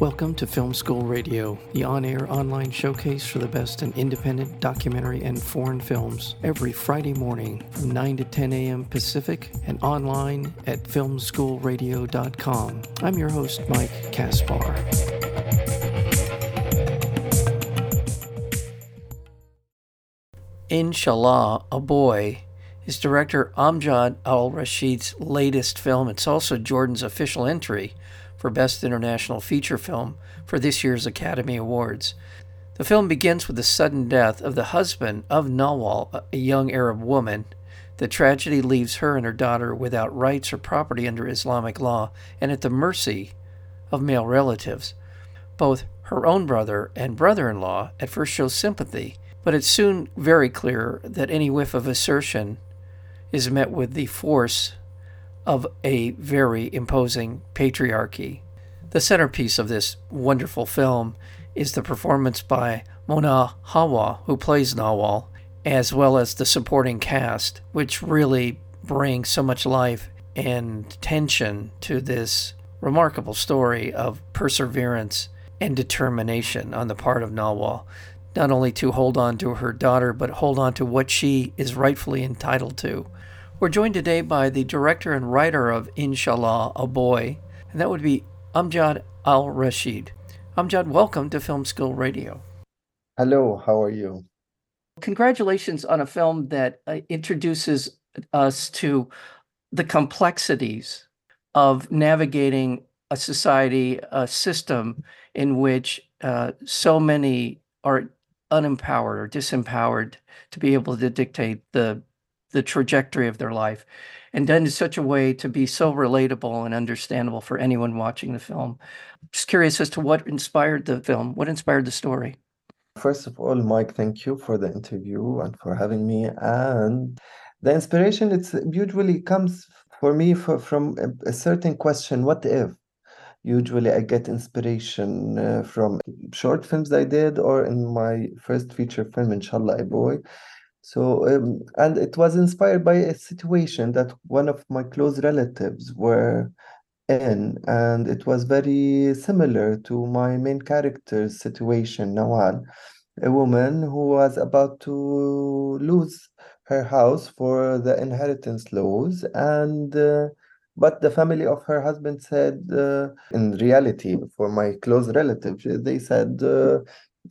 Welcome to Film School Radio, the on air online showcase for the best in independent documentary and foreign films, every Friday morning from 9 to 10 a.m. Pacific and online at filmschoolradio.com. I'm your host, Mike Kaspar. Inshallah, a Boy is director Amjad Al Rasheed's latest film. It's also Jordan's official entry for Best International Feature Film for this year's Academy Awards. The film begins with the sudden death of the husband of Nawal, a young Arab woman. The tragedy leaves her and her daughter without rights or property under Islamic law and at the mercy of male relatives. Both her own brother and brother in law at first show sympathy, but it's soon very clear that any whiff of assertion is met with the force of a very imposing patriarchy. The centerpiece of this wonderful film is the performance by Mouna Hawa, who plays Nawal, as well as the supporting cast, which really brings so much life and tension to this remarkable story of perseverance and determination on the part of Nawal, not only to hold on to her daughter, but hold on to what she is rightfully entitled to. We're joined today by the director and writer of Inshallah, a Boy, and that would be Amjad Al Rasheed. Amjad, welcome to Film School Radio. Hello, how are you? Congratulations on a film that uh, introduces us to the complexities of navigating a society, a system in which uh, so many are unempowered or disempowered to be able to dictate the the trajectory of their life and done in such a way to be so relatable and understandable for anyone watching the film. Just curious as to what inspired the film, what inspired the story. First of all, Mike, thank you for the interview and for having me. And the inspiration it's usually comes for me for, from a, a certain question, what if? Usually I get inspiration uh, from short films I did or in my first feature film, Inshallah, a Boy. So, um, and it was inspired by a situation that one of my close relatives were in, and it was very similar to my main character's situation, Nawal, a woman who was about to lose her house for the inheritance laws, and uh, but the family of her husband said, uh, in reality, for my close relative, they said, uh,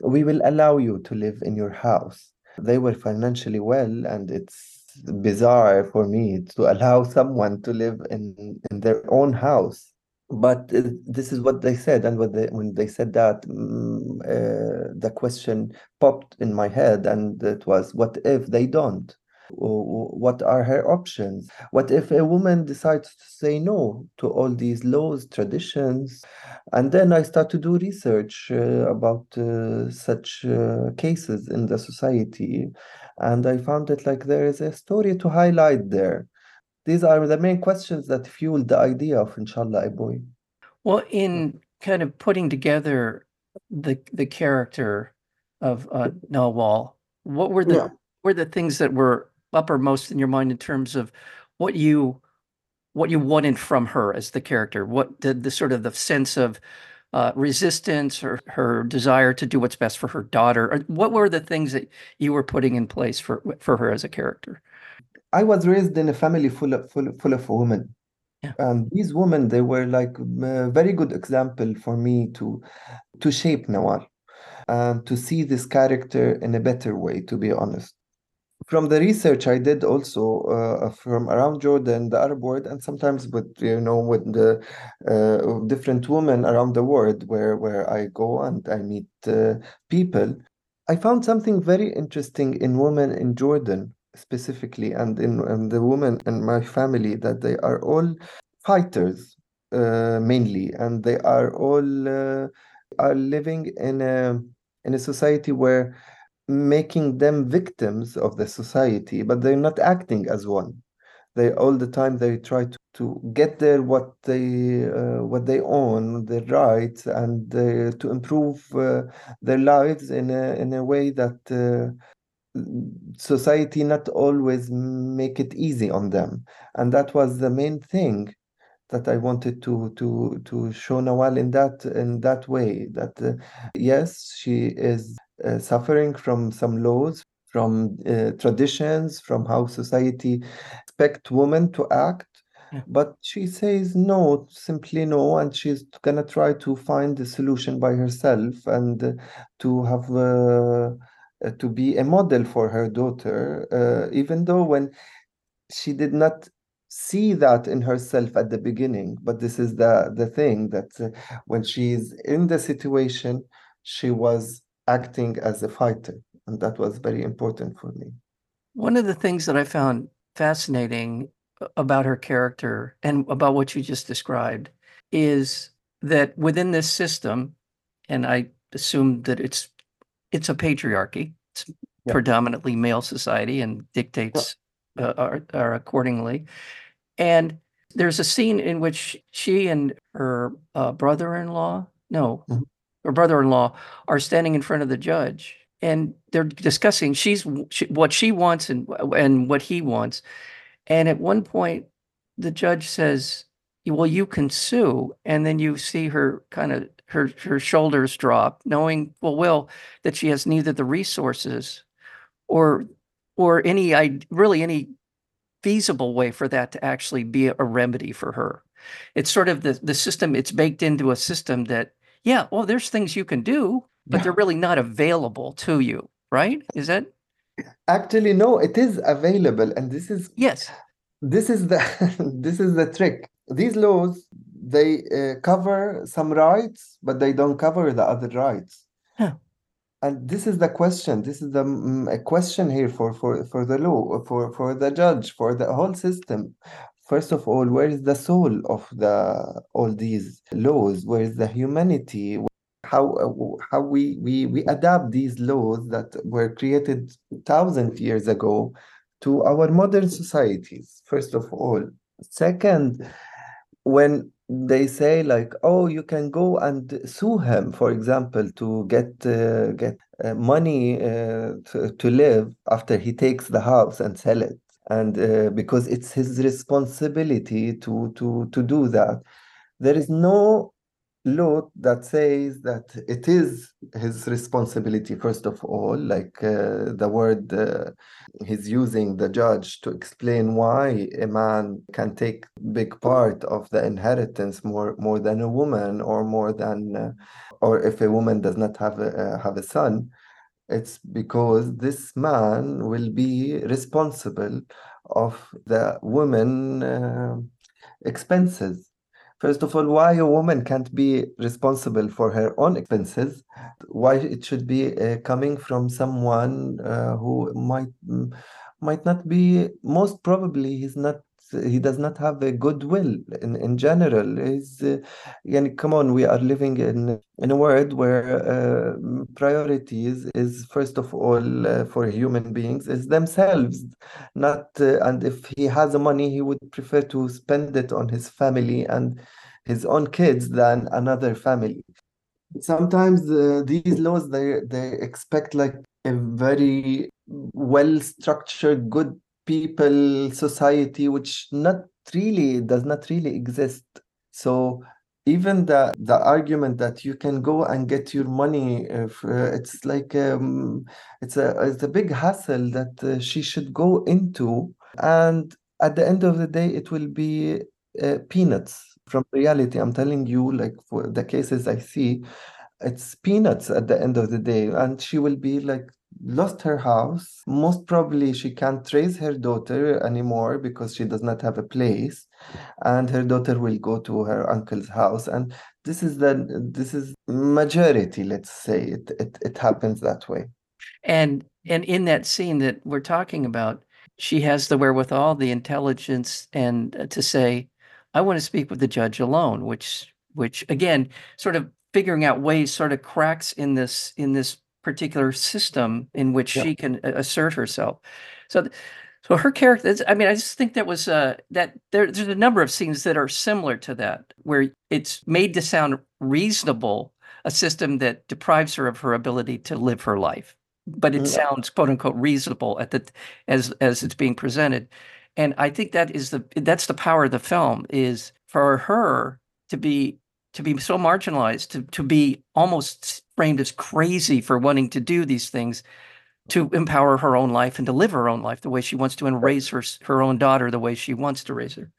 we will allow you to live in your house they were financially well, and it's bizarre for me to allow someone to live in, in their own house. But uh, this is what they said, and when they, when they said that, mm, uh, the question popped in my head, and it was, what if they don't? What are her options? What if a woman decides to say no to all these laws traditions? And then i start to do research uh, about uh, such uh, cases in the society and i found that like there is a story to highlight there. These are the main questions that fueled the idea of inshallah a boy? Well in kind of putting together the the character of uh, Nawal, what were the yeah. were the things that were uppermost in your mind in terms of what you what you wanted from her as the character? What the, the sort of the sense of uh, resistance or her desire to do what's best for her daughter or what were the things that you were putting in place for for her as a character? I was raised in a family full of full, full of women. Yeah. and these women they were like a very good example for me to to shape nawal and to see this character in a better way to be honest from the research I did also uh, from around Jordan, the Arab world, and sometimes with you know with the uh, different women around the world where where I go and I meet uh, people, I found something very interesting in women in Jordan specifically, and in, in the women in my family that they are all fighters uh, mainly, and they are all uh, are living in a in a society where making them victims of the society, but they're not acting as one. They all the time they try to, to get their what they uh, what they own, their rights, and uh, to improve uh, their lives in a in a way that uh, society not always make it easy on them. And that was the main thing that I wanted to to to show Nawal in that in that way that uh, yes she is uh, suffering from some laws from uh, traditions from how society expect women to act Yeah. but she says no simply no and she's gonna try to find the solution by herself and to have uh, uh, to be a model for her daughter uh, even though when she did not see that in herself at the beginning but this is the the thing that uh, when she's in the situation she was acting as a fighter and that was very important for me One of the things that I found fascinating about her character and about what you just described is that within this system, and I assume that it's it's a patriarchy. It's Yeah. predominantly male society and dictates uh, are, are accordingly. And there's a scene in which she and her uh, brother-in-law, no, Mhm. Her brother-in-law are standing in front of the judge and they're discussing she's she, what she wants and and what he wants. And at one point, the judge says, "Well, you can sue," and then you see her kind of her her shoulders drop, knowing well that she has neither the resources or or any I really any feasible way for that to actually be a remedy for her. It's sort of the the system. It's baked into a system that yeah, well, there's things you can do, but Yeah. they're really not available to you, right? Is that actually no it is available and this is yes? this is the this is the trick these laws they uh, cover some rights but they don't cover the other rights Huh. and this is the question this is the mm, a question here for for for the law for for the judge for the whole system first of all where is the soul of the all these laws? Where is the humanity? How how we we we adapt these laws that were created thousand years ago to our modern societies first of all. Second when they say like oh you can go and sue him for example to get uh, get uh, money uh, to, to live after he takes the house and sell it and uh, because it's his responsibility to to to do that. There is no law that says that it is his responsibility first of all like uh, the word uh, he's using the judge to explain why a man can take big part of the inheritance more more than a woman or more than uh, or if a woman does not have a, uh, have a son it's because this man will be responsible of the woman uh, expenses First of all, why a woman can't be responsible for her own expenses? Why it should be uh, coming from someone uh, who might mm, might not be. Most probably, he's not. He does not have a goodwill in in general. He's, uh, yani, come on, we are living in in a world where uh, priorities is first of all uh, for human beings is themselves not uh, and if he has the money he would prefer to spend it on his family and his own kids than another family sometimes uh, these laws they they expect like a very well structured good people society which not really does not really exist. So even the the argument that you can go and get your money if, uh, it's like um, it's a it's a big hassle that uh, she should go into. And at the end of the day it will be uh, peanuts from reality. I'm telling you like for the cases i see it's peanuts at the end of the day. And she will be like lost her house. Most probably she can't raise her daughter anymore because she does not have a place. And her daughter will go to her uncle's house. And this is the this is majority let's say it it, it happens that way. And and in that scene that we're talking about, she has the wherewithal, the intelligence, and uh, to say, "I want to speak with the judge alone," which which again, sort of figuring out ways, sort of cracks in this in this particular system in which Yeah. she can assert herself. So, th- so her character. I mean, I just think that was uh that there, there's a number of scenes that are similar to that, where it's made to sound reasonable, a system that deprives her of her ability to live her life but it Mm. sounds quote unquote reasonable at the as as it's being presented and i think that is the that's the power of the film is for her to be to be so marginalized, to to be almost framed as crazy for wanting to do these things, to empower her own life and to live her own life the way she wants to and raise her her own daughter the way she wants to raise her.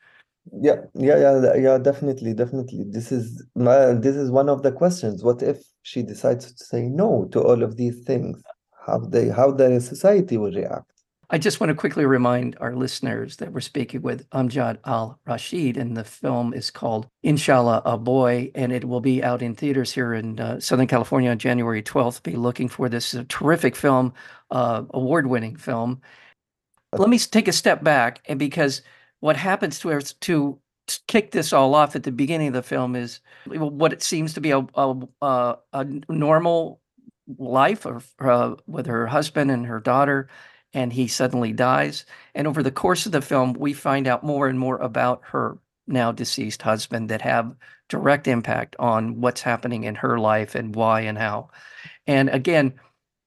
Yeah, yeah, yeah, yeah, definitely, definitely. This is my, this is one of the questions. What if she decides to say no to all of these things? How they how the society will react? I just want to quickly remind our listeners that we're speaking with Amjad Al Rasheed, and the film is called Inshallah, a Boy, and it will be out in theaters here in uh, Southern California on January 12th. Be looking for this terrific film, uh, award winning film. Let me take a step back, and because what happens to us to kick this all off at the beginning of the film is what it seems to be a, a, a normal life of, uh, with her husband and her daughter and he suddenly dies. And over the course of the film, we find out more and more about her now deceased husband that have direct impact on what's happening in her life and why and how. And again,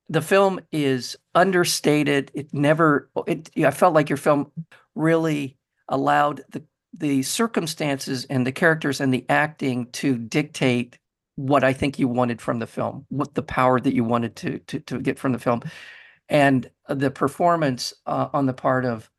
the film is understated. It never it I felt like your film really allowed the the circumstances and the characters and the acting to dictate what I think you wanted from the film, what the power that you wanted to to, to get from the film and the performance uh, on the part of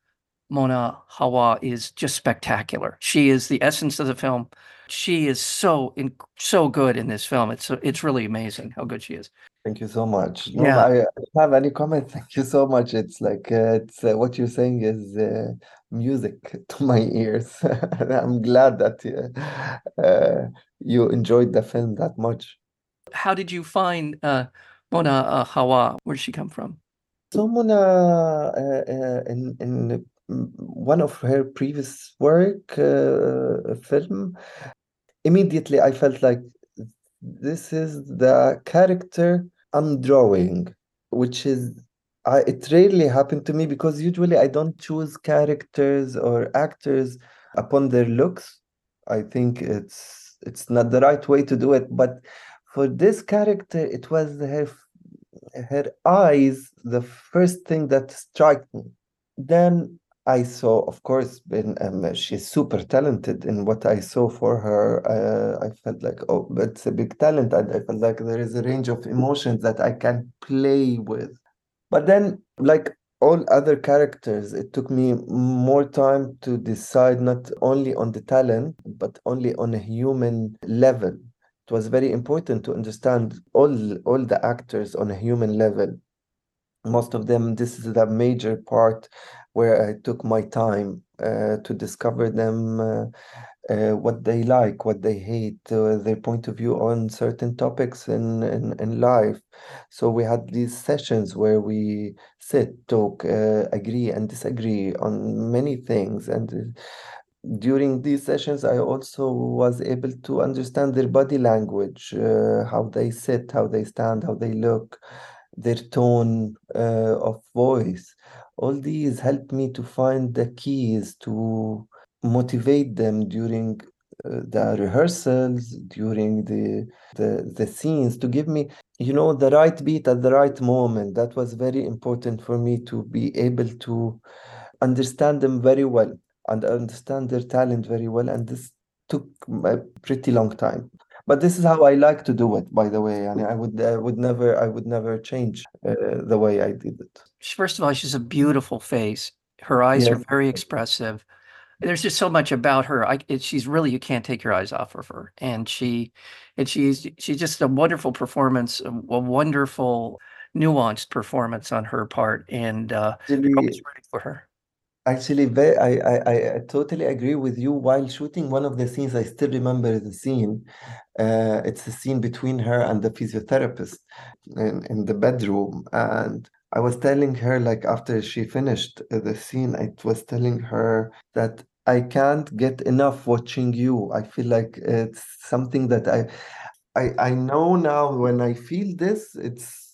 Mouna Hawa is just spectacular. She is the essence of the film. She is so in, so good in this film. It's it's really amazing how good she is. Thank you so much. No, yeah. I, I have any comment. Thank you so much. It's like uh, it's uh, what you're saying is uh, music to my ears. I'm glad that uh, uh, you enjoyed the film that much. How did you find uh, Mouna Hawa? Where did she come from? Someone uh, uh, in in one of her previous work, uh, film, immediately I felt like this is the character I'm drawing, which is I, it rarely happened to me because usually I don't choose characters or actors upon their looks. I think it's it's not the right way to do it, but for this character, it was her her eyes the first thing that struck me. Then I saw, of course, in, um, she's super talented in what I saw for her. Uh, I felt like, oh, it's a big talent. And I felt like there is a range of emotions that I can play with. But then, like all other characters, it took me more time to decide not only on the talent, but only on a human level it was very important to understand all all the actors on a human level. Most of them this is the major part where i took my time uh, to discover them uh, uh, what they like what they hate uh, their point of view on certain topics in, in, in life. So we had these sessions where we sit talk uh, agree and disagree on many things and during these sessions, I also was able to understand their body language, uh, how they sit, how they stand, how they look, their tone uh, of voice. All these helped me to find the keys to motivate them during uh, the rehearsals, during the, the the scenes, to give me, you know, the right beat at the right moment. That was very important for me to be able to understand them very well and understand their talent very well. And this took a pretty long time. But this is how I like to do it, by the way. And I would, I would never, I would never change uh, the way I did it. First of all, she's a beautiful face. Her eyes yes. are very expressive. There's just so much about her. I, it, she's really you can't take your eyes off of her, and she, and she's she's just a wonderful performance, a, a wonderful, nuanced performance on her part, and uh, I'm always rooting for her. Actually, I, I, I totally agree with you. While shooting one of the scenes, I still remember the scene. Uh, it's a scene between her and the physiotherapist in, in the bedroom. And I was telling her, like, after she finished the scene, I was telling her that I can't get enough watching you. I feel like it's something that I, I, I know now when I feel this, it's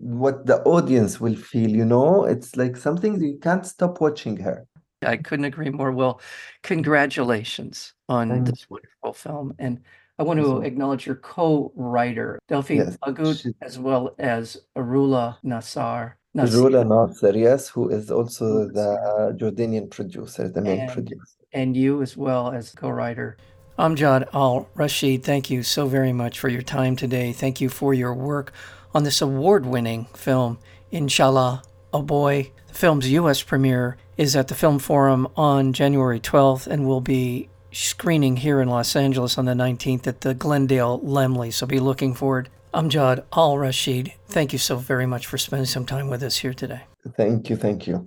what the audience will feel you know? It's like something you can't stop watching her. I couldn't agree more. Well congratulations on Thank this wonderful film. And i want to acknowledge your co-writer delphine yes, Agut, she... as well as arula nassar. Rula Nasser, yes, who is also the Jordanian producer, the main and, producer. And you as well as co-writer. Amjad Al Rasheed, thank you so very much for your time today. Thank you for your work on this award winning film, Inshallah, a Boy. The film's U.S. premiere is at the Film Forum on January 12th and will be screening here in Los Angeles on the 19th at the Glendale Laemmle. So be looking forward. Amjad Al Rasheed, thank you so very much for spending some time with us here today. Thank you. Thank you.